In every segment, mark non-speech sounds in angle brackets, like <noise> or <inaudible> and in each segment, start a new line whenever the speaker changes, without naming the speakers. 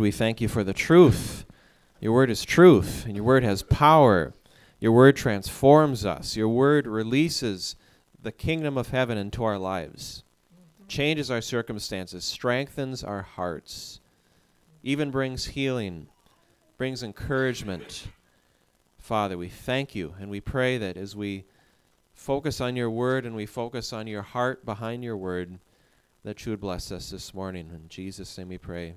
We thank you for the truth. Your word is truth, and your word has power. Your word transforms us. Your word releases the kingdom of heaven into our lives, changes our circumstances, strengthens our hearts, even brings healing, brings encouragement. Father, we thank you, and we pray that as we focus on your word and we focus on your heart behind your word, that you would bless us this morning. In Jesus' name we pray.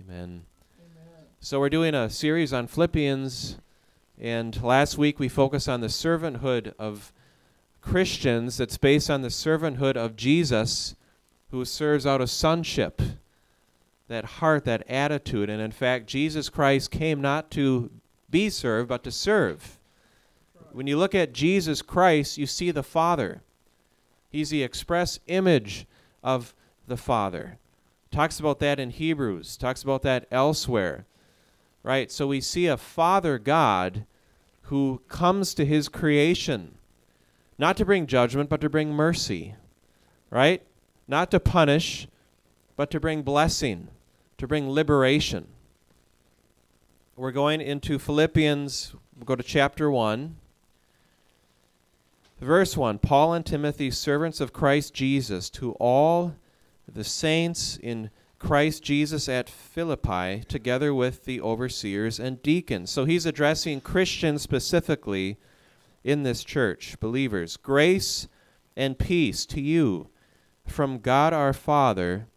Amen. Amen. So we're doing a series on Philippians, and last week we focused on the servanthood of Christians that's based on the servanthood of Jesus who serves out of sonship. That heart, that attitude. And in fact, Jesus Christ came not to be served, but to serve. When you look at Jesus Christ, you see the Father. He's the express image of the Father. Talks about that in Hebrews, talks about that elsewhere. Right? So we see a Father God who comes to his creation not to bring judgment, but to bring mercy. Right? Not to punish, but to bring blessing, to bring liberation. We're going into Philippians, we'll go to chapter 1. Verse 1 Paul and Timothy, servants of Christ Jesus, to all the saints in Christ Jesus at Philippi, together with the overseers and deacons. So he's addressing Christians specifically in this church, believers. Grace and peace to you from God our Father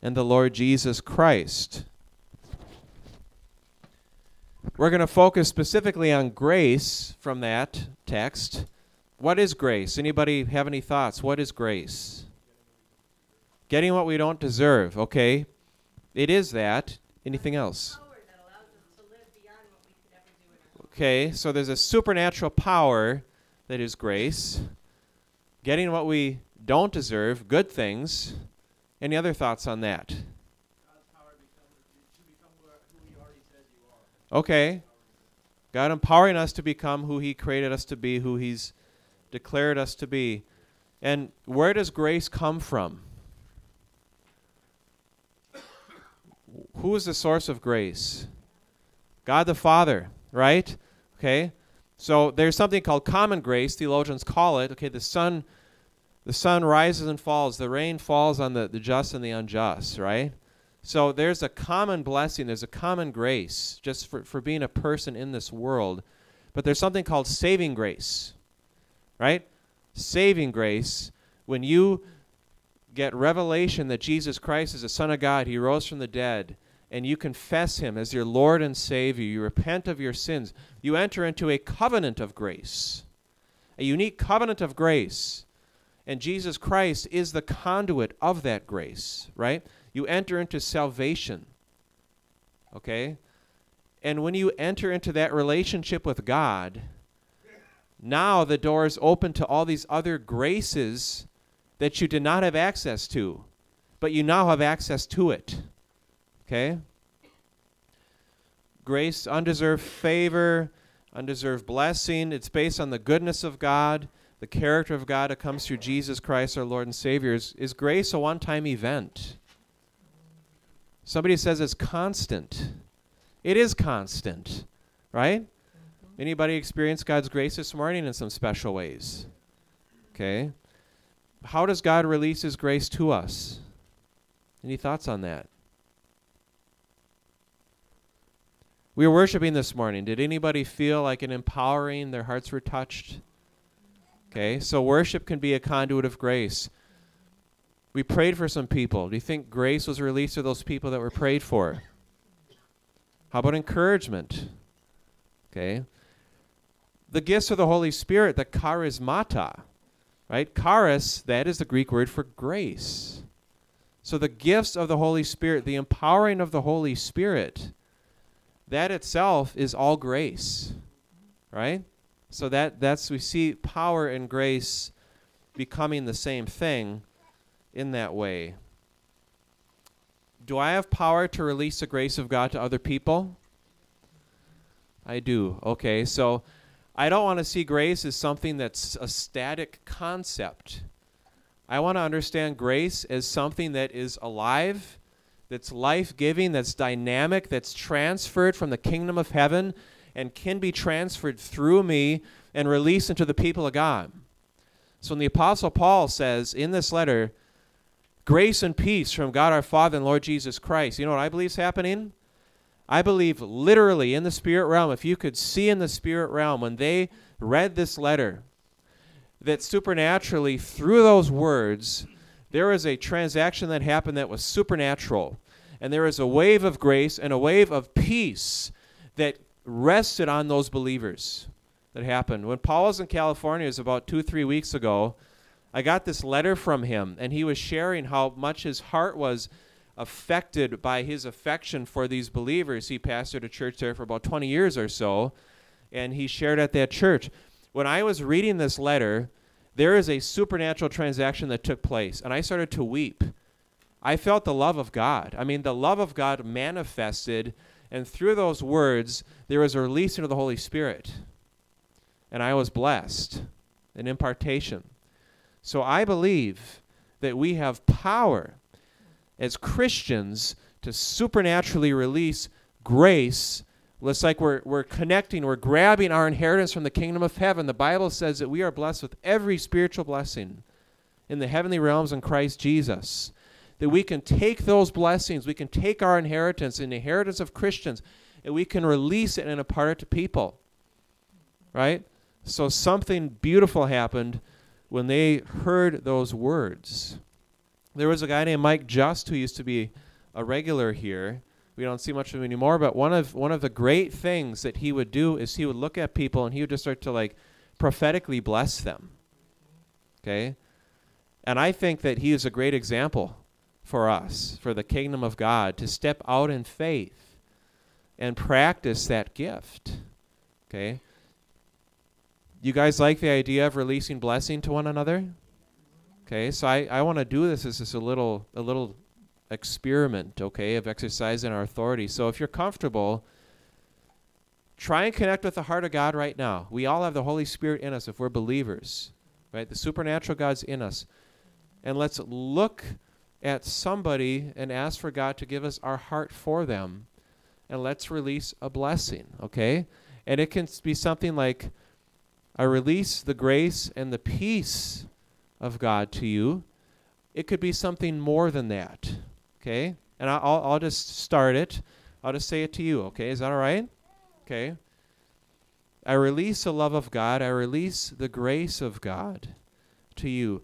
and the Lord Jesus Christ. We're going to focus specifically on grace from that text. What is grace? Anybody have any thoughts? What is grace? Getting what we don't deserve, okay? It is that. Anything else? Okay, so there's a supernatural power that is grace. Getting what we don't deserve, good things. Any other thoughts on that? Okay. God empowering us to become who He created us to be, who He's declared us to be. And where does grace come from? Who is the source of grace? God the Father, right? Okay? So there's something called common grace, theologians call it. Okay, the sun the sun rises and falls, the rain falls on the, the just and the unjust, right? So there's a common blessing, there's a common grace just for, for being a person in this world. But there's something called saving grace, right? Saving grace, when you get revelation that Jesus Christ is the Son of God, He rose from the dead, and you confess Him as your Lord and Savior, you repent of your sins, you enter into a covenant of grace, a unique covenant of grace. And Jesus Christ is the conduit of that grace, right? You enter into salvation. Okay? And when you enter into that relationship with God, now the door is open to all these other graces that you did not have access to, but you now have access to it. Okay? Grace, undeserved favor, undeserved blessing. It's based on the goodness of God, the character of God that comes through Jesus Christ, our Lord and Savior. Is, is grace a one time event? Somebody says it's constant. It is constant, right? Anybody experience God's grace this morning in some special ways? Okay how does God release His grace to us? Any thoughts on that? We were worshiping this morning. Did anybody feel like an empowering? Their hearts were touched? Okay, so worship can be a conduit of grace. We prayed for some people. Do you think grace was released to those people that were prayed for? How about encouragement? Okay. The gifts of the Holy Spirit, the charismata. Right? Charis, that is the Greek word for grace. So the gifts of the Holy Spirit, the empowering of the Holy Spirit, that itself is all grace. Right? So that that's we see power and grace becoming the same thing in that way. Do I have power to release the grace of God to other people? I do. Okay, so I don't want to see grace as something that's a static concept. I want to understand grace as something that is alive, that's life giving, that's dynamic, that's transferred from the kingdom of heaven and can be transferred through me and released into the people of God. So when the Apostle Paul says in this letter, grace and peace from God our Father and Lord Jesus Christ, you know what I believe is happening? I believe literally in the spirit realm, if you could see in the spirit realm when they read this letter, that supernaturally through those words, there was a transaction that happened that was supernatural. And there is a wave of grace and a wave of peace that rested on those believers that happened. When Paul was in California, it was about two, three weeks ago, I got this letter from him, and he was sharing how much his heart was affected by his affection for these believers. He pastored a church there for about 20 years or so, and he shared at that church. When I was reading this letter, there is a supernatural transaction that took place, and I started to weep. I felt the love of God. I mean, the love of God manifested, and through those words, there was a release into the Holy Spirit. And I was blessed, an impartation. So I believe that we have power as Christians to supernaturally release grace it's like we're, we're connecting, we're grabbing our inheritance from the kingdom of heaven. The Bible says that we are blessed with every spiritual blessing in the heavenly realms in Christ Jesus. That we can take those blessings, we can take our inheritance, the inheritance of Christians, and we can release it and impart it to people. Right? So something beautiful happened when they heard those words. There was a guy named Mike Just who used to be a regular here we don't see much of him anymore. But one of one of the great things that he would do is he would look at people and he would just start to like prophetically bless them. Okay, and I think that he is a great example for us, for the kingdom of God, to step out in faith and practice that gift. Okay. You guys like the idea of releasing blessing to one another? Okay, so I, I want to do this as just a little a little experiment, okay, of exercising our authority. So if you're comfortable, try and connect with the heart of God right now. We all have the Holy Spirit in us if we're believers, right? The supernatural God's in us. And let's look at somebody and ask for God to give us our heart for them. And let's release a blessing, okay? And it can be something like, I release the grace and the peace of God to you. It could be something more than that. Okay? And I'll, I'll just start it. I'll just say it to you. Okay? Is that all right? Okay? I release the love of God. I release the grace of God to you.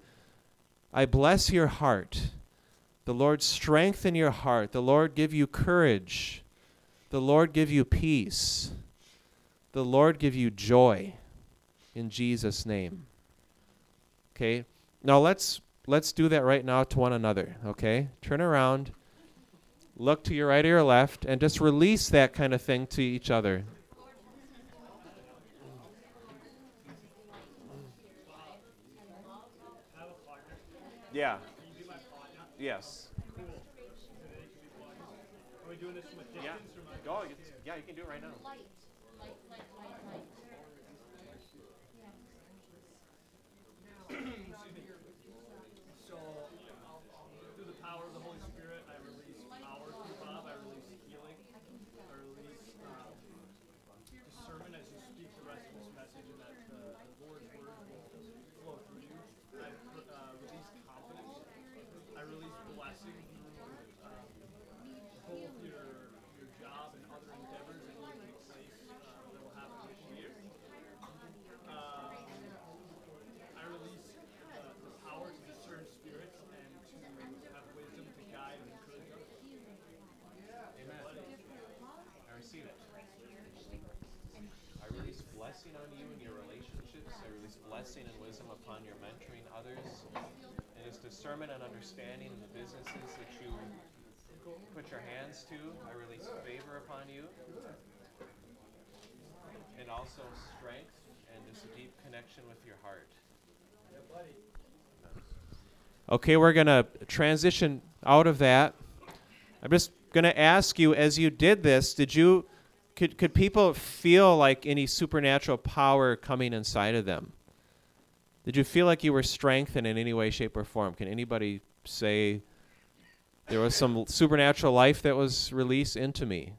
I bless your heart. The Lord strengthen your heart. The Lord give you courage. The Lord give you peace. The Lord give you joy in Jesus name. Okay? Now let's let's do that right now to one another, okay? Turn around, look to your right or your left, and just release that kind of thing to each other. Yeah. Yes. Yeah. Go. Yeah, you can do it right now. Blessing on you and wisdom upon your mentoring others, and his discernment and understanding in the businesses that you put your hands to. I release favor upon you, and also strength and just a deep connection with your heart. Okay, we're going to transition out of that. I'm just going to ask you as you did this, did you could could people feel like any supernatural power coming inside of them? Did you feel like you were strengthened in any way, shape, or form? Can anybody say There was some supernatural life that was released into me.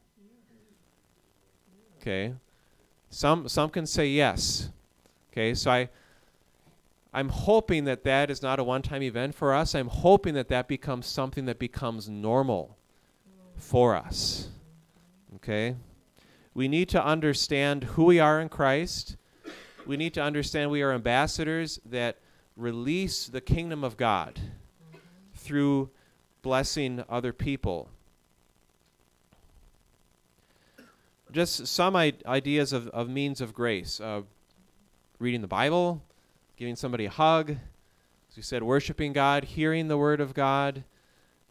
Okay. Some some can say yes. Okay, so I I'm hoping that that is not a one-time event for us. I'm hoping that that becomes something that becomes normal for us. Okay? We need to understand who we are in Christ. We need to understand we are ambassadors that release the kingdom of God through blessing other people. Just some I- ideas of, of means of grace uh, reading the Bible, giving somebody a hug, as we said, worshiping God, hearing the Word of God,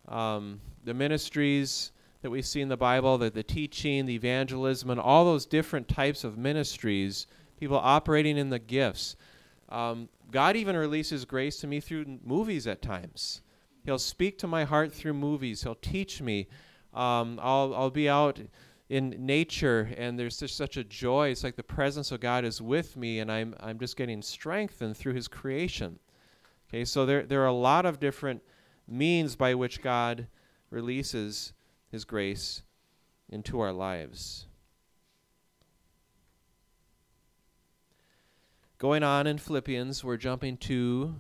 um, the ministries that we see in the Bible, the, the teaching, the evangelism, and all those different types of ministries, people operating in the gifts. Um, God even releases grace to me through movies at times. He'll speak to my heart through movies. He'll teach me. Um, I'll, I'll be out in nature and there's just such a joy. It's like the presence of God is with me and I'm, I'm just getting strengthened through His creation. Okay, so there, there are a lot of different means by which God releases His grace into our lives. Going on in Philippians, we're jumping to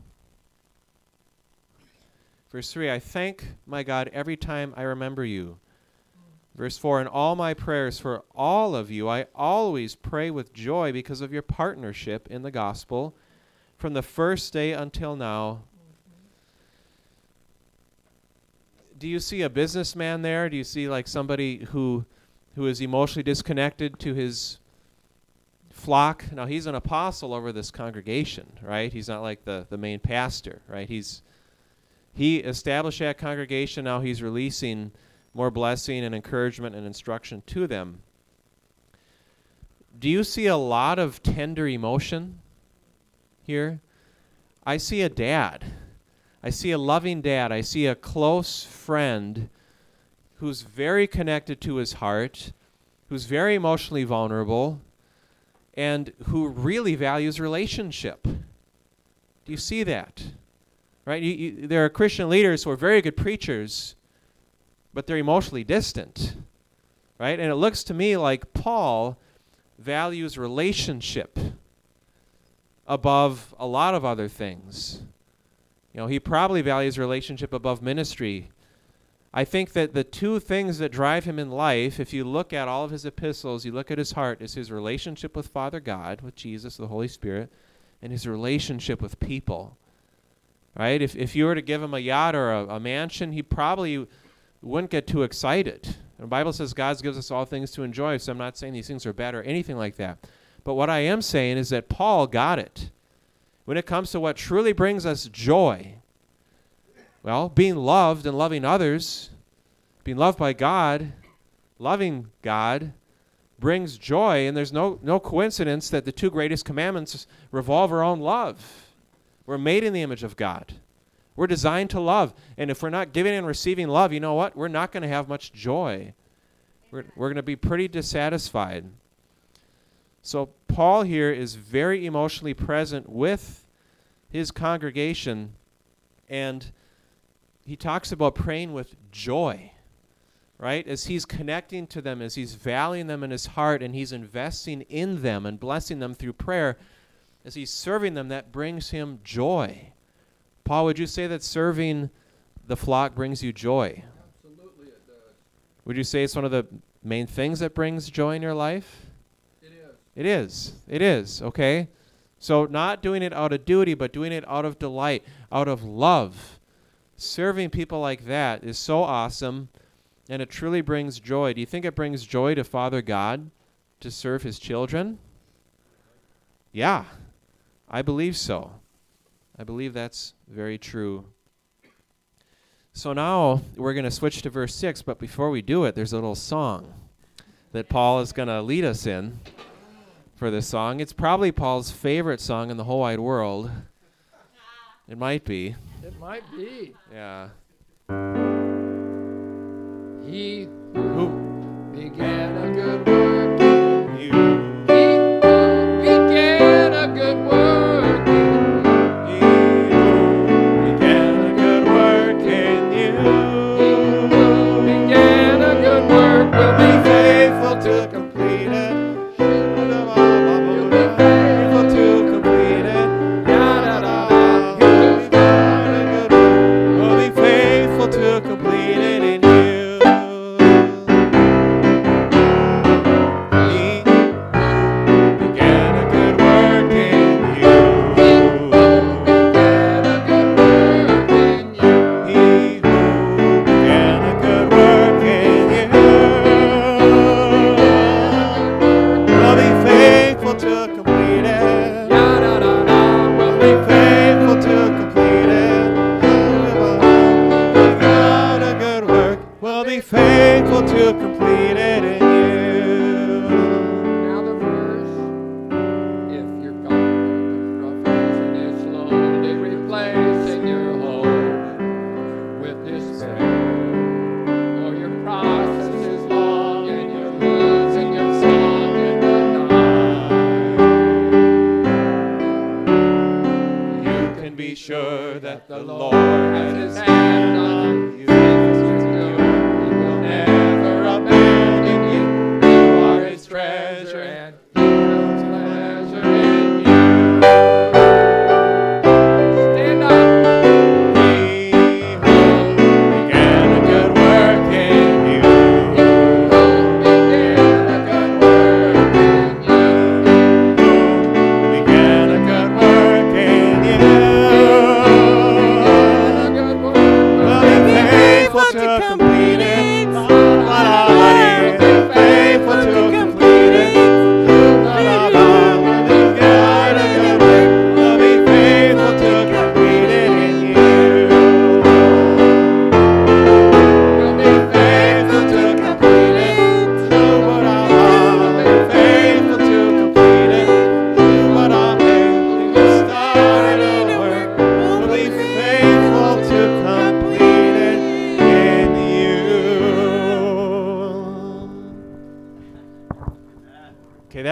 verse 3 I thank my God every time I remember you. Verse 4 In all my prayers for all of you, I always pray with joy because of your partnership in the gospel from the first day until now. Do you see a businessman there? Do you see like somebody who who is emotionally disconnected to his flock. Now he's an apostle over this congregation, right? He's not like the, the main pastor, right? He's he established that congregation. Now he's releasing more blessing and encouragement and instruction to them. Do you see a lot of tender emotion here? I see a dad. I see a loving dad. I see a close friend who's very connected to his heart, who's very emotionally vulnerable, and who really values relationship. Do you see that? Right? You, you, there are Christian leaders who are very good preachers, but they're emotionally distant. Right? And it looks to me like Paul values relationship above a lot of other things. You know, he probably values relationship above ministry I think that the two things that drive him in life, if you look at all of his epistles, you look at his heart, is his relationship with Father God, with Jesus, the Holy Spirit, and his relationship with people. Right? If, if you were to give him a yacht or a, a mansion, he probably wouldn't get too excited. The Bible says God gives us all things to enjoy, so I'm not saying these things are bad or anything like that. But what I am saying is that Paul got it. When it comes to what truly brings us joy, well, being loved and loving others, being loved by God, loving God, brings joy, and there's no, no coincidence that the two greatest commandments revolve around love. We're made in the image of God. We're designed to love. And if we're not giving and receiving love, you know what? We're not going to have much joy. We're, we're going to be pretty dissatisfied. So, Paul here is very emotionally present with his congregation, and he talks about praying with joy, right? As he's connecting to them, as he's valuing them in his heart, and he's investing in them and blessing them through prayer, as he's serving them, that brings him joy. Paul, would you say that serving the flock brings you joy?
Absolutely, it does.
Would you say it's one of the main things that brings joy in your life?
It is.
It is. Okay? So, not doing it out of duty, but doing it out of delight, out of love serving people like that is so awesome and it truly brings joy. Do you think it brings joy to Father God to serve his children? Yeah, I believe so. I believe that's very true. So now we're going to switch to verse 6, but before we do it, there's a little song that Paul is going to lead us in for this song. It's probably Paul's favorite song in the whole wide world. <laughs> It might be.
It might be.
Yeah.
He
Who?
began a good work.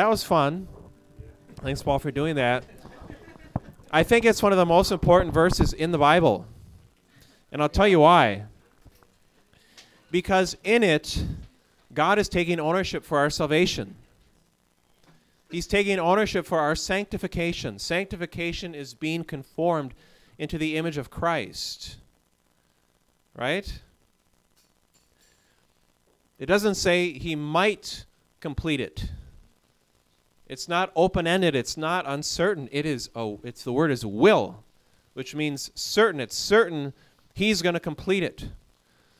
That was fun. Thanks, Paul, for doing that. I think it's one of the most important verses in the Bible. And I'll tell you why. Because in it, God is taking ownership for our salvation. He's taking ownership for our sanctification. Sanctification is being conformed into the image of Christ. Right? It doesn't say he might complete it. It's not open-ended, it's not uncertain. It is oh, it's the word is will, which means certain. It's certain he's going to complete it.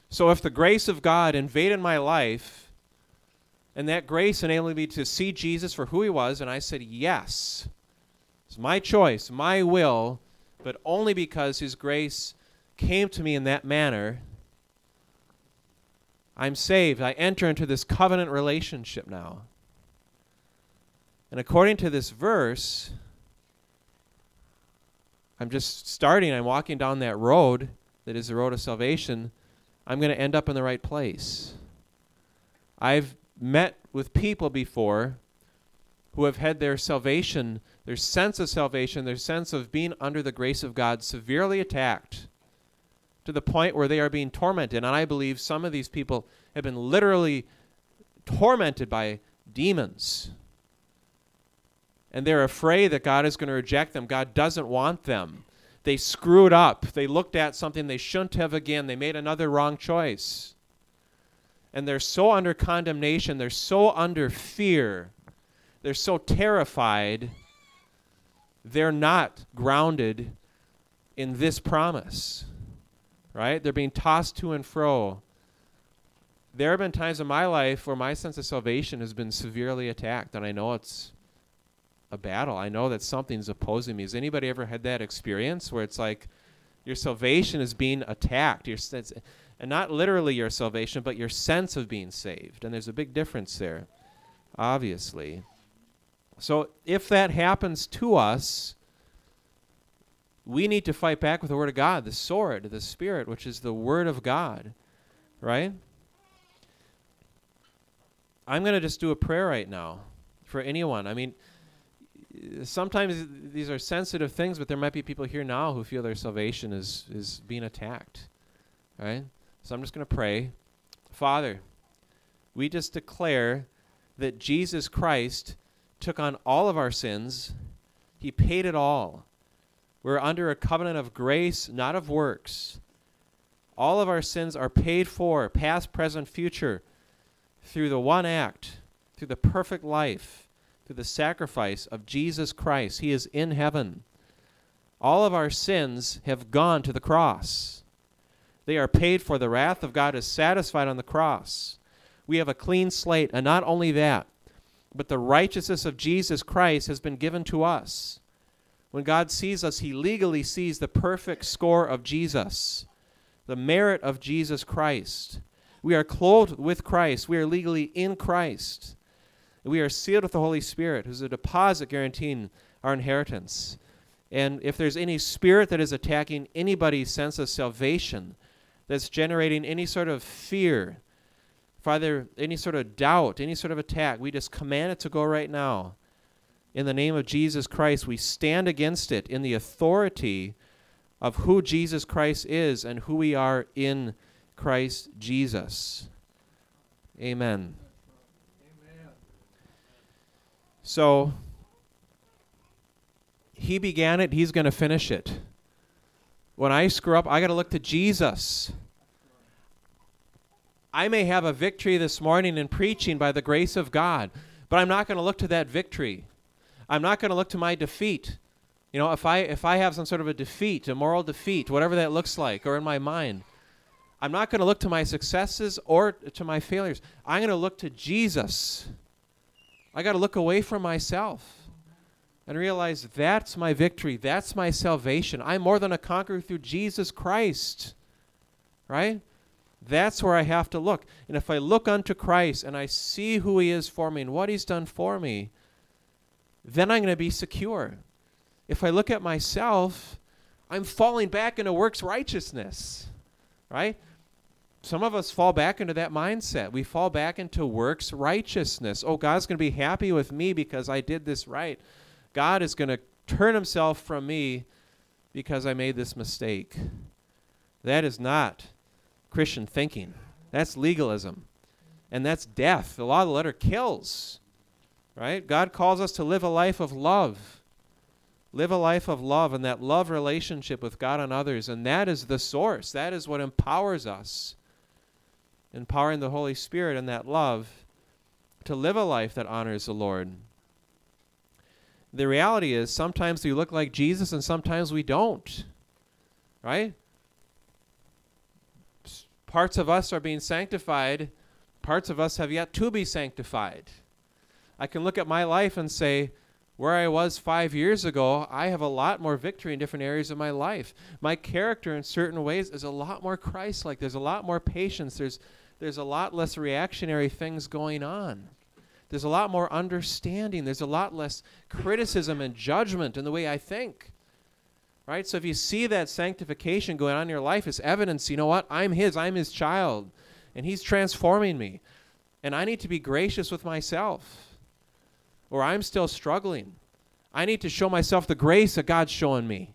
So if the grace of God invaded my life, and that grace enabled me to see Jesus for who he was, and I said, Yes, it's my choice, my will, but only because his grace came to me in that manner, I'm saved. I enter into this covenant relationship now. And according to this verse, I'm just starting, I'm walking down that road that is the road of salvation. I'm going to end up in the right place. I've met with people before who have had their salvation, their sense of salvation, their sense of being under the grace of God severely attacked to the point where they are being tormented. And I believe some of these people have been literally tormented by demons. And they're afraid that God is going to reject them. God doesn't want them. They screwed up. They looked at something they shouldn't have again. They made another wrong choice. And they're so under condemnation. They're so under fear. They're so terrified. They're not grounded in this promise. Right? They're being tossed to and fro. There have been times in my life where my sense of salvation has been severely attacked, and I know it's a battle. I know that something's opposing me. Has anybody ever had that experience where it's like your salvation is being attacked? Your sense, and not literally your salvation, but your sense of being saved. And there's a big difference there, obviously. So if that happens to us, we need to fight back with the Word of God, the sword, the Spirit, which is the Word of God, right? I'm going to just do a prayer right now for anyone. I mean, sometimes these are sensitive things, but there might be people here now who feel their salvation is, is being attacked, right? So I'm just going to pray. Father, we just declare that Jesus Christ took on all of our sins, He paid it all. We're under a covenant of grace, not of works. All of our sins are paid for, past, present, future, through the one act, through the perfect life, through the sacrifice of Jesus Christ. He is in heaven. All of our sins have gone to the cross. They are paid for. The wrath of God is satisfied on the cross. We have a clean slate, and not only that, but the righteousness of Jesus Christ has been given to us. When God sees us, He legally sees the perfect score of Jesus, the merit of Jesus Christ. We are clothed with Christ. We are legally in Christ. We are sealed with the Holy Spirit, who's a deposit guaranteeing our inheritance. And if there's any spirit that is attacking anybody's sense of salvation, that's generating any sort of fear, Father, any sort of doubt, any sort of attack, we just command it to go right now. In the name of Jesus Christ, we stand against it in the authority of who Jesus Christ is and who we are in Christ Jesus. Amen. So, he began it, he's going to finish it. When I screw up, I got to look to Jesus. I may have a victory this morning in preaching by the grace of God, but I'm not going to look to that victory. I'm not going to look to my defeat. You know, if I if I have some sort of a defeat, a moral defeat, whatever that looks like, or in my mind, I'm not going to look to my successes or to my failures. I'm going to look to Jesus. I got to look away from myself and realize that's my victory. That's my salvation. I'm more than a conqueror through Jesus Christ. Right? That's where I have to look. And if I look unto Christ and I see who He is for me and what He's done for me, then I'm going to be secure. If I look at myself, I'm falling back into works righteousness. Right? Some of us fall back into that mindset. We fall back into works righteousness. Oh, God's going to be happy with me because I did this right. God is going to turn himself from me because I made this mistake. That is not Christian thinking. That's legalism. And that's death. The law of the letter kills. Right? God calls us to live a life of love. Live a life of love and that love relationship with God and others. And that is the source. That is what empowers us. Empowering the Holy Spirit and that love to live a life that honors the Lord the reality is sometimes we look like Jesus and sometimes we don't. Right? Parts of us are being sanctified, parts of us have yet to be sanctified. I can look at my life and say, where I was five years ago, I have a lot more victory in different areas of my life. My character, in certain ways, is a lot more Christ like. There's a lot more patience. There's, there's a lot less reactionary things going on. There's a lot more understanding. There's a lot less criticism and judgment in the way I think. Right? So if you see that sanctification going on in your life as evidence, you know what? I'm His, I'm His child, and He's transforming me. And I need to be gracious with myself, or I'm still struggling. I need to show myself the grace that God's showing me.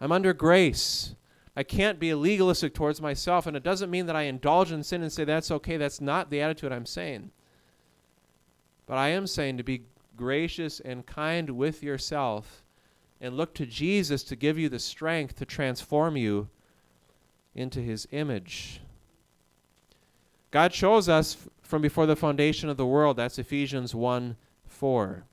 I'm under grace. I can't be legalistic towards myself, and it doesn't mean that I indulge in sin and say that's okay. That's not the attitude I'm saying. But I am saying to be gracious and kind with yourself and look to Jesus to give you the strength to transform you into his image. God shows us from before the foundation of the world. That's Ephesians 1 4.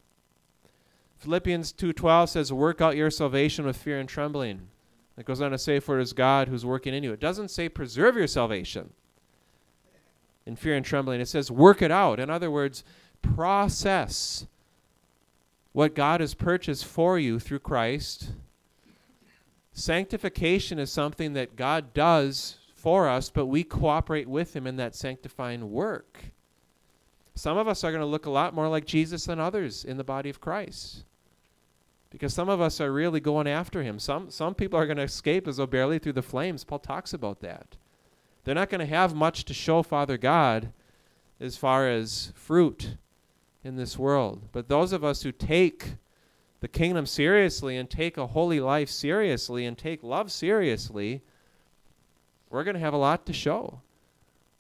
Philippians 2:12 says work out your salvation with fear and trembling. It goes on to say for it is God who's working in you. It doesn't say preserve your salvation in fear and trembling. It says work it out. In other words, process what God has purchased for you through Christ. Sanctification is something that God does for us, but we cooperate with Him in that sanctifying work. Some of us are going to look a lot more like Jesus than others in the body of Christ. Because some of us are really going after him. Some some people are going to escape as though barely through the flames. Paul talks about that. They're not going to have much to show Father God as far as fruit in this world. But those of us who take the kingdom seriously and take a holy life seriously and take love seriously, we're going to have a lot to show.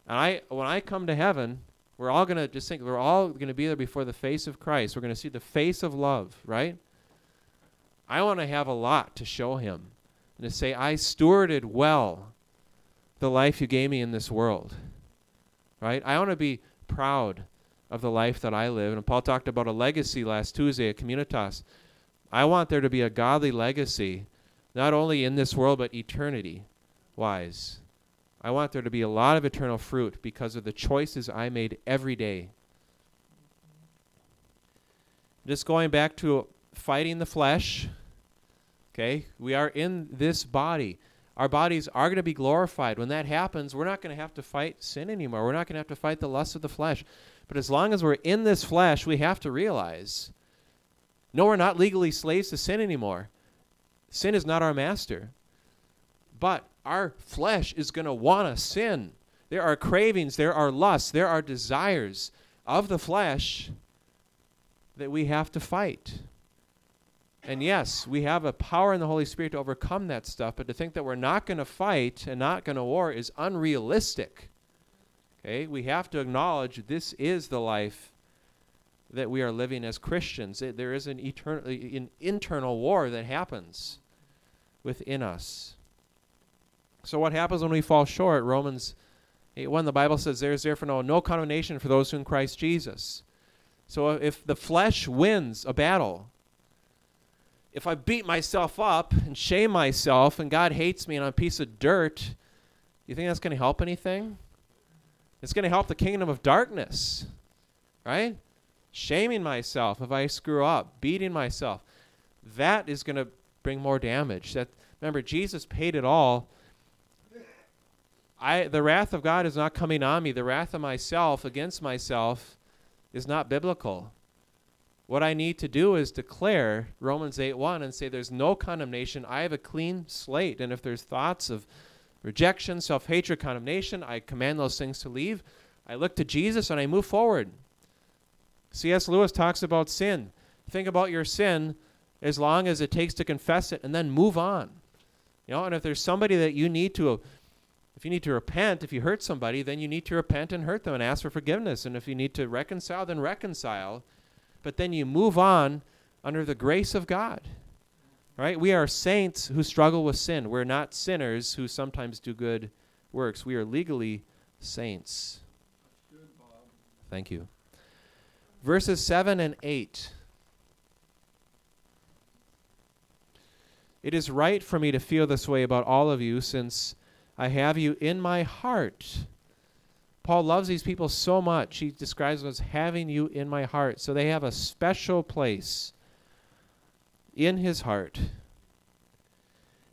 And I when I come to heaven, we're all going to just think we're all going to be there before the face of Christ. We're going to see the face of love, right? I want to have a lot to show him and to say I stewarded well the life you gave me in this world. Right? I want to be proud of the life that I live. And Paul talked about a legacy last Tuesday at Communitas. I want there to be a godly legacy, not only in this world, but eternity wise. I want there to be a lot of eternal fruit because of the choices I made every day. Just going back to fighting the flesh, okay, we are in this body. Our bodies are going to be glorified. When that happens, we're not going to have to fight sin anymore. We're not going to have to fight the lust of the flesh. But as long as we're in this flesh, we have to realize no, we're not legally slaves to sin anymore. Sin is not our master. But our flesh is going to want to sin. There are cravings, there are lusts, there are desires of the flesh that we have to fight. And yes, we have a power in the Holy Spirit to overcome that stuff, but to think that we're not going to fight and not going to war is unrealistic. Okay? We have to acknowledge this is the life that we are living as Christians. It, there is an, eternal, an internal war that happens within us. So, what happens when we fall short? Romans 8 1, the Bible says, There is therefore no, no condemnation for those who in Christ Jesus. So, if the flesh wins a battle, if I beat myself up and shame myself and God hates me and I'm a piece of dirt, you think that's going to help anything? It's going to help the kingdom of darkness, right? Shaming myself if I screw up, beating myself. That is going to bring more damage. That remember Jesus paid it all. I the wrath of God is not coming on me. The wrath of myself against myself is not biblical. What I need to do is declare Romans 8:1 and say there's no condemnation. I have a clean slate and if there's thoughts of rejection, self-hatred, condemnation, I command those things to leave. I look to Jesus and I move forward. C.S. Lewis talks about sin. Think about your sin as long as it takes to confess it and then move on. You know, and if there's somebody that you need to if you need to repent, if you hurt somebody, then you need to repent and hurt them and ask for forgiveness. And if you need to reconcile, then reconcile but then you move on under the grace of God. Right? We are saints who struggle with sin. We're not sinners who sometimes do good works. We are legally saints. Thank you. Verses 7 and 8. It is right for me to feel this way about all of you since I have you in my heart. Paul loves these people so much. He describes them as having you in my heart. So they have a special place in his heart.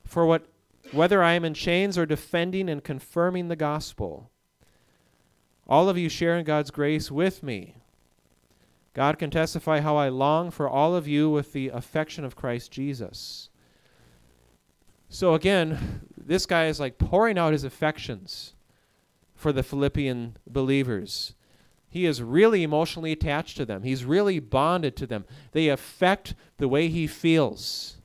For what whether I am in chains or defending and confirming the gospel, all of you share in God's grace with me. God can testify how I long for all of you with the affection of Christ Jesus. So again, this guy is like pouring out his affections for the Philippian believers. He is really emotionally attached to them. He's really bonded to them. They affect the way he feels.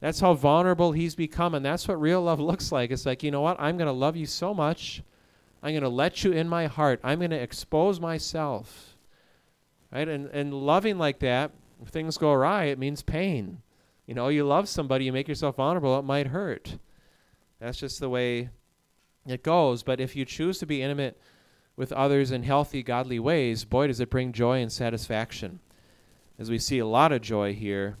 That's how vulnerable he's become. And that's what real love <laughs> looks like. It's like, you know what? I'm going to love you so much. I'm going to let you in my heart. I'm going to expose myself. Right? And, and loving like that, if things go awry, it means pain. You know, you love somebody, you make yourself vulnerable, it might hurt. That's just the way it goes. But if you choose to be intimate with others in healthy, godly ways, boy, does it bring joy and satisfaction. As we see a lot of joy here.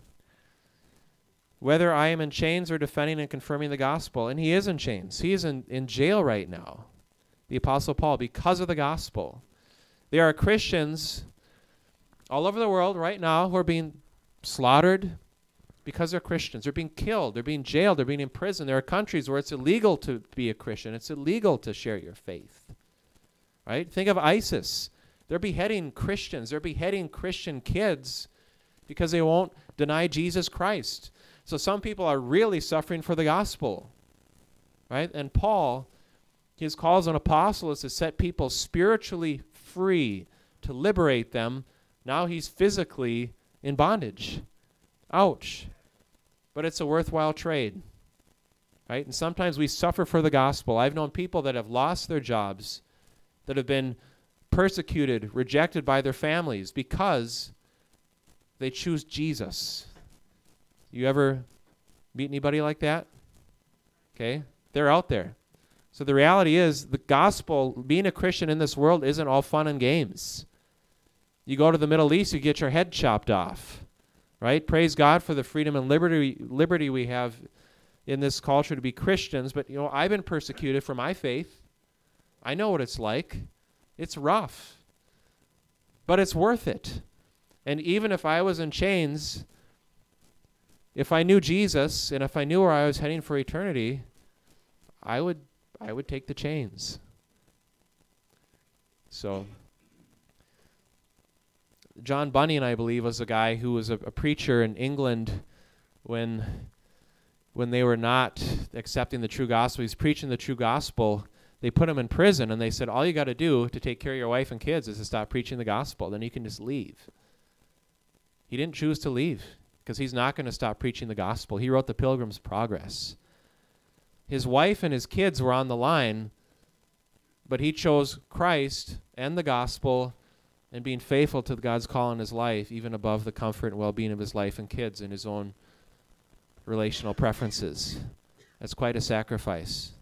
Whether I am in chains or defending and confirming the gospel, and he is in chains, he is in, in jail right now, the Apostle Paul, because of the gospel. There are Christians all over the world right now who are being slaughtered, because they're Christians. They're being killed, they're being jailed, they're being imprisoned. There are countries where it's illegal to be a Christian, it's illegal to share your faith. Right? Think of ISIS. They're beheading Christians, they're beheading Christian kids because they won't deny Jesus Christ. So some people are really suffering for the gospel. Right? And Paul, his call as an apostle is to set people spiritually free, to liberate them. Now he's physically in bondage. Ouch but it's a worthwhile trade. Right? And sometimes we suffer for the gospel. I've known people that have lost their jobs, that have been persecuted, rejected by their families because they choose Jesus. You ever meet anybody like that? Okay? They're out there. So the reality is the gospel, being a Christian in this world isn't all fun and games. You go to the Middle East, you get your head chopped off right? Praise God for the freedom and liberty liberty we have in this culture to be Christians, but you know, I've been persecuted for my faith. I know what it's like. It's rough. But it's worth it. And even if I was in chains, if I knew Jesus and if I knew where I was heading for eternity, I would I would take the chains. So John Bunyan, I believe, was a guy who was a, a preacher in England when when they were not accepting the true gospel. He's preaching the true gospel. They put him in prison and they said, All you got to do to take care of your wife and kids is to stop preaching the gospel. Then you can just leave. He didn't choose to leave. because he's not going to stop preaching the gospel. He wrote the Pilgrim's Progress. His wife and his kids were on the line, but he chose Christ and the gospel and being faithful to God's call in his life, even above the comfort and well being of his life and kids and his own relational preferences. That's quite a sacrifice.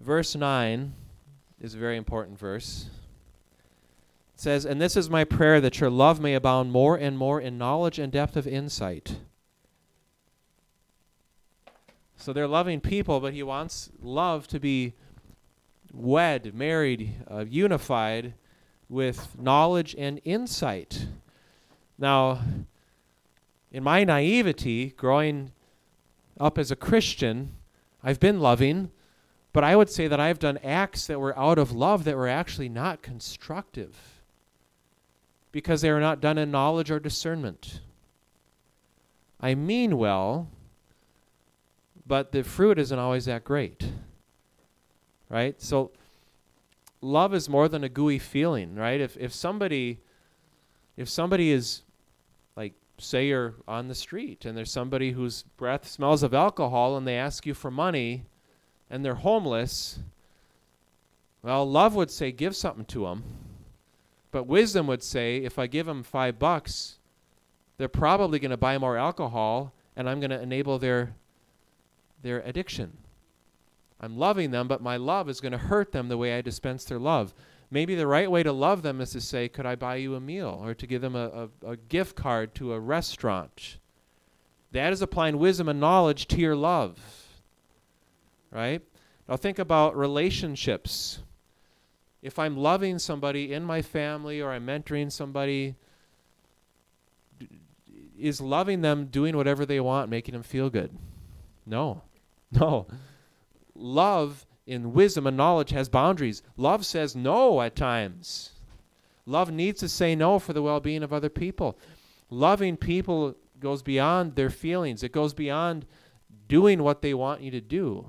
Verse 9 is a very important verse. It says, And this is my prayer that your love may abound more and more in knowledge and depth of insight. So they're loving people, but he wants love to be wed, married, uh, unified with knowledge and insight. Now, in my naivety, growing up as a Christian, I've been loving, but I would say that I've done acts that were out of love that were actually not constructive because they were not done in knowledge or discernment. I mean well, but the fruit isn't always that great. Right? So love is more than a gooey feeling, right? If if somebody if somebody is like say you're on the street and there's somebody whose breath smells of alcohol and they ask you for money and they're homeless, well, love would say give something to them. But wisdom would say if I give them 5 bucks, they're probably going to buy more alcohol and I'm going to enable their their addiction. I'm loving them, but my love is going to hurt them the way I dispense their love. Maybe the right way to love them is to say, Could I buy you a meal? Or to give them a, a, a gift card to a restaurant. That is applying wisdom and knowledge to your love. Right? Now think about relationships. If I'm loving somebody in my family or I'm mentoring somebody, is loving them doing whatever they want, making them feel good? No. <laughs> No. Love in wisdom and knowledge has boundaries. Love says no at times. Love needs to say no for the well being of other people. Loving people goes beyond their feelings, it goes beyond doing what they want you to do.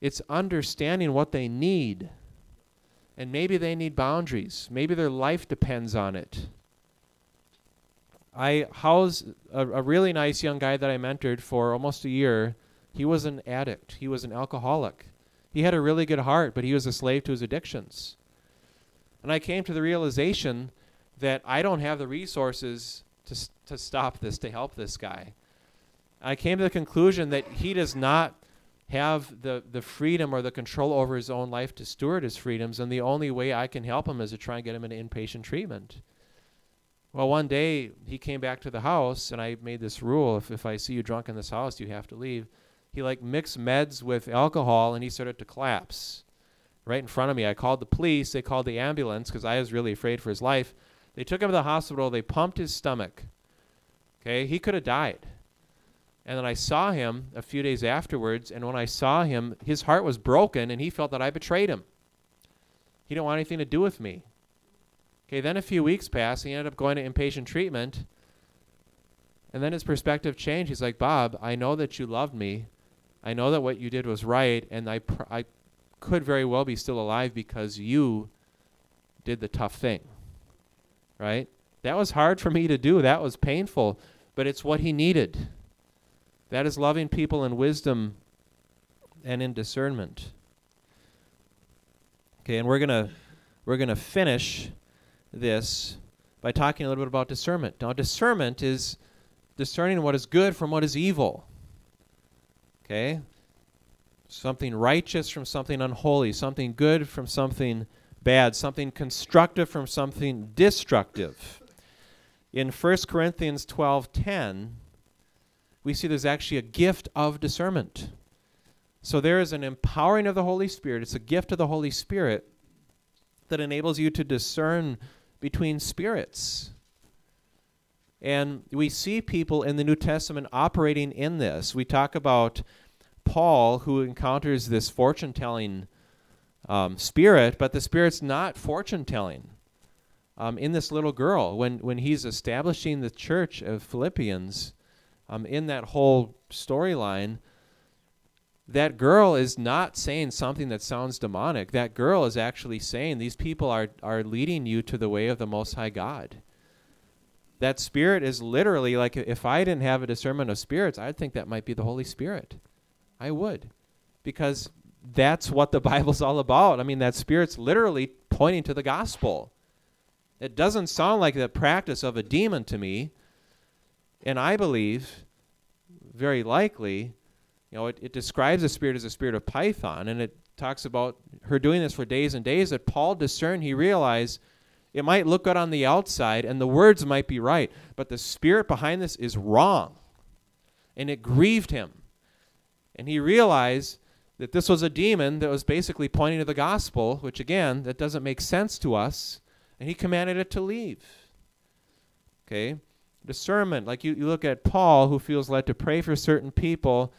It's understanding what they need. And maybe they need boundaries. Maybe their life depends on it. I housed a, a really nice young guy that I mentored for almost a year he was an addict, he was an alcoholic. He had a really good heart, but he was a slave to his addictions. And I came to the realization that I don't have the resources to, to stop this, to help this guy. I came to the conclusion that he does not have the, the freedom or the control over his own life to steward his freedoms, and the only way I can help him is to try and get him into inpatient treatment. Well, one day he came back to the house, and I made this rule if, if I see you drunk in this house, you have to leave he like mixed meds with alcohol and he started to collapse right in front of me. I called the police. They called the ambulance because I was really afraid for his life. They took him to the hospital. They pumped his stomach. Okay, he could have died. And then I saw him a few days afterwards, and when I saw him, his heart was broken, and he felt that I betrayed him. He didn't want anything to do with me. Okay, then a few weeks passed. He ended up going to inpatient treatment. And then his perspective changed. He's like, Bob, I know that you loved me, I know that what you did was right, and I, pr- I could very well be still alive because you did the tough thing. Right? That was hard for me to do. That was painful, but it's what he needed. That is loving people in wisdom and in discernment. Okay, and we're going to we're going to finish this by talking a little bit about discernment. Now, discernment is discerning what is good from what is evil. Okay? Something righteous from something unholy, something good from something bad, something constructive from something destructive. In 1 Corinthians 12:10, we see there's actually a gift of discernment. So there is an empowering of the Holy Spirit. It's a gift of the Holy Spirit that enables you to discern between spirits. And we see people in the New Testament operating in this. We talk about Paul, who encounters this fortune telling um, spirit, but the spirit's not fortune telling. Um, in this little girl, when, when he's establishing the church of Philippians, um, in that whole storyline, that girl is not saying something that sounds demonic. That girl is actually saying these people are, are leading you to the way of the Most High God. That spirit is literally like if I didn't have a discernment of spirits, I'd think that might be the Holy Spirit. I would. Because that's what the <laughs> Bible's all about. I mean, that spirit's literally pointing to the gospel. It doesn't sound like the practice of a demon to me. And I believe, very likely, you know, it, it describes the spirit as a spirit of Python, and it talks about her doing this for days and days. That Paul discerned, he realized it might look good on the outside, and the words might be right, but the spirit behind this is wrong. And it grieved him. And he realized that this was a demon that was basically pointing to the gospel, which again, that doesn't make sense to us, and he commanded it to leave. Okay? Discernment, like you, you look at Paul, who feels led to pray for certain people.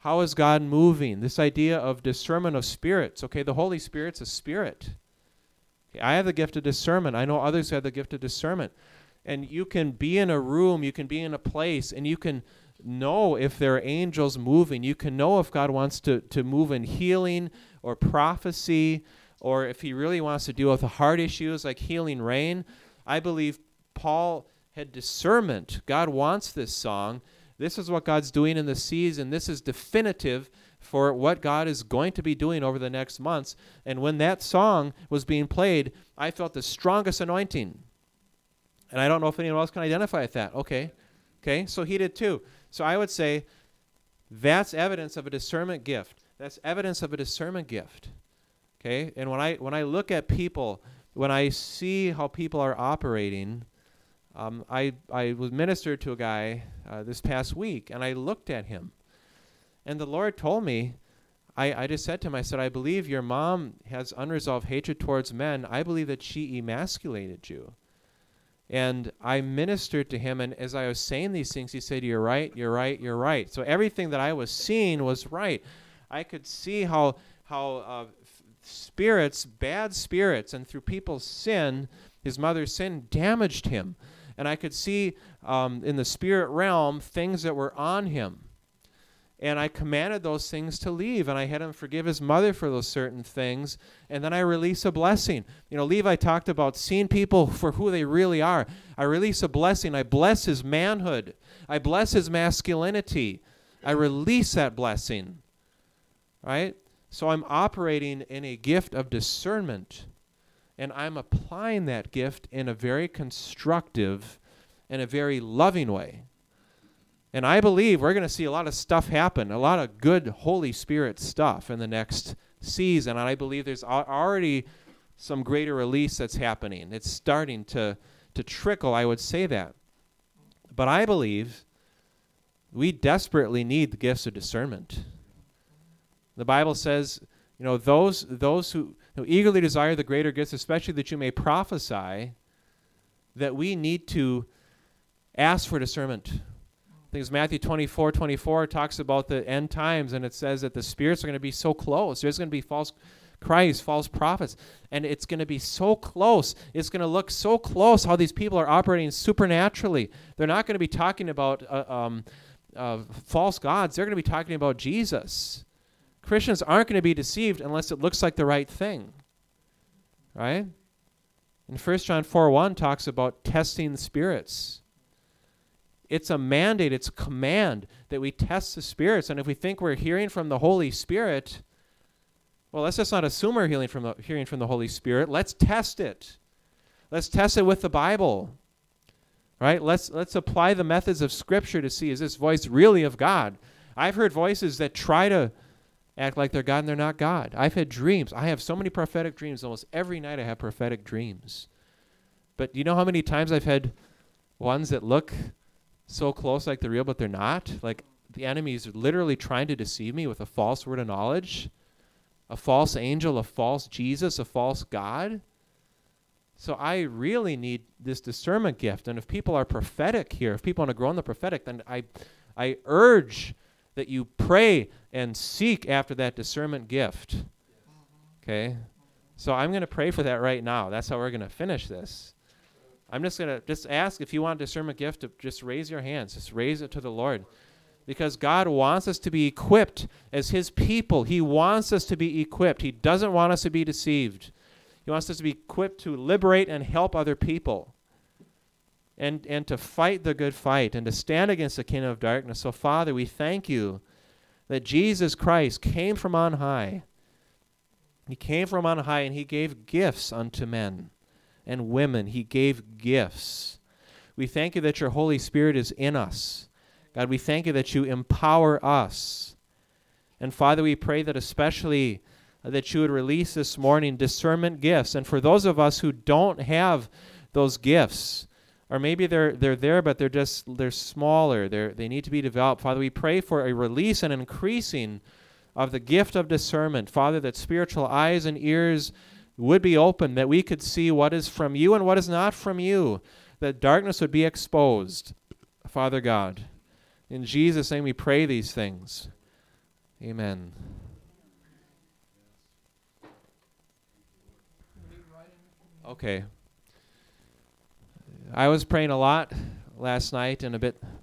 How is God moving? This idea of discernment of spirits. Okay, the Holy Spirit's a spirit. I have the gift of discernment. I know others have the gift of discernment. And you can be in a room, you can be in a place, and you can know if there are angels moving. You can know if God wants to, to move in healing or prophecy, or if He really wants to deal with the heart issues like healing rain. I believe Paul had discernment. God wants this song. This is what God's doing in the season. This is definitive for what God is going to be doing over the next months. And when that song was being played, I felt the strongest anointing. And I don't know if anyone else can identify with that. Okay. Okay. So he did too. So I would say that's evidence of a discernment gift. That's evidence of a discernment gift. Okay? And when I when I look at people, when I see how people are operating, um, I I was ministered to a guy uh, this past week, and I looked at him, and the Lord told me, I, I just said to him, I said, I believe your mom has unresolved hatred towards men. I believe that she emasculated you. And I ministered to him, and as I was saying these things, he said, You're right, you're right, you're right. So everything that I was seeing was right. I could see how, how uh, f- spirits, bad spirits, and through people's sin, his mother's sin, damaged him. And I could see um, in the spirit realm things that were on him and I commanded those things to leave, and I had him forgive his mother for those certain things, and then I release a blessing. You know, Levi talked about seeing people for who they really are. I release a blessing. I bless his manhood. I bless his masculinity. I release that blessing. Right? So I'm operating in a gift of discernment, and I'm applying that gift in a very constructive and a very loving way. And I believe we're going to see a lot of stuff happen, a lot of good Holy Spirit stuff in the next season. And I believe there's already some greater release that's happening. It's starting to, to trickle, I would say that. But I believe we desperately need the gifts of discernment. The Bible says, you know, those, those who, who eagerly desire the greater gifts, especially that you may prophesy, that we need to ask for discernment think it's Matthew 24, 24 talks about the end times, and it says that the spirits are going to be so close. There's going to be false Christ, false prophets, and it's going to be so close. It's going to look so close how these people are operating supernaturally. They're not going to be talking about uh, um, uh, false gods. They're going to be talking about Jesus. Christians aren't going to be deceived unless it looks like the right thing, right? And 1 John 4 1 talks about testing the spirits. It's a mandate, it's a command that we test the spirits. And if we think we're hearing from the Holy Spirit, well, let's just not assume we're hearing from the, hearing from the Holy Spirit. Let's test it. Let's test it with the Bible. Right? Let's let's apply the methods of Scripture to see is this voice really of God? I've heard voices that try to act like they're God and they're not God. I've had dreams. I have so many prophetic dreams. Almost every night I have prophetic dreams. But do you know how many times I've had ones that look so close like they're real, but they're not. Like the enemy is literally trying to deceive me with a false word of knowledge, a false angel, a false Jesus, a false God. So I really need this discernment gift. And if people are prophetic here, if people want to grow in the prophetic, then I, I urge that you pray and seek after that discernment gift. Mm-hmm. Okay? So I'm going to pray for that right now. That's how we're going to finish this. I'm just going to just ask if you want a discernment gift to just raise your hands. Just raise it to the Lord. Because God wants us to be equipped as His people. He wants us to be equipped. He doesn't want us to be deceived. He wants us to be equipped to liberate and help other people. and, and to fight the good fight and to stand against the kingdom of darkness. So, Father, we thank you that Jesus Christ came from on high. He came from on high and he gave gifts unto men and women. He gave gifts. We thank you that your Holy Spirit is in us. God, we thank you that you empower us. And Father, we pray that especially uh, that you would release this morning discernment gifts. And for those of us who don't have those gifts, or maybe they're they're there but they're just they're smaller they're they need to be developed father we pray for a release and increasing of the gift of discernment father that spiritual eyes and ears would be open that we could see what is from you and what is not from you that darkness would be exposed father god. In jesus name we pray these things. Amen. Okay. I was praying a lot last night and a bit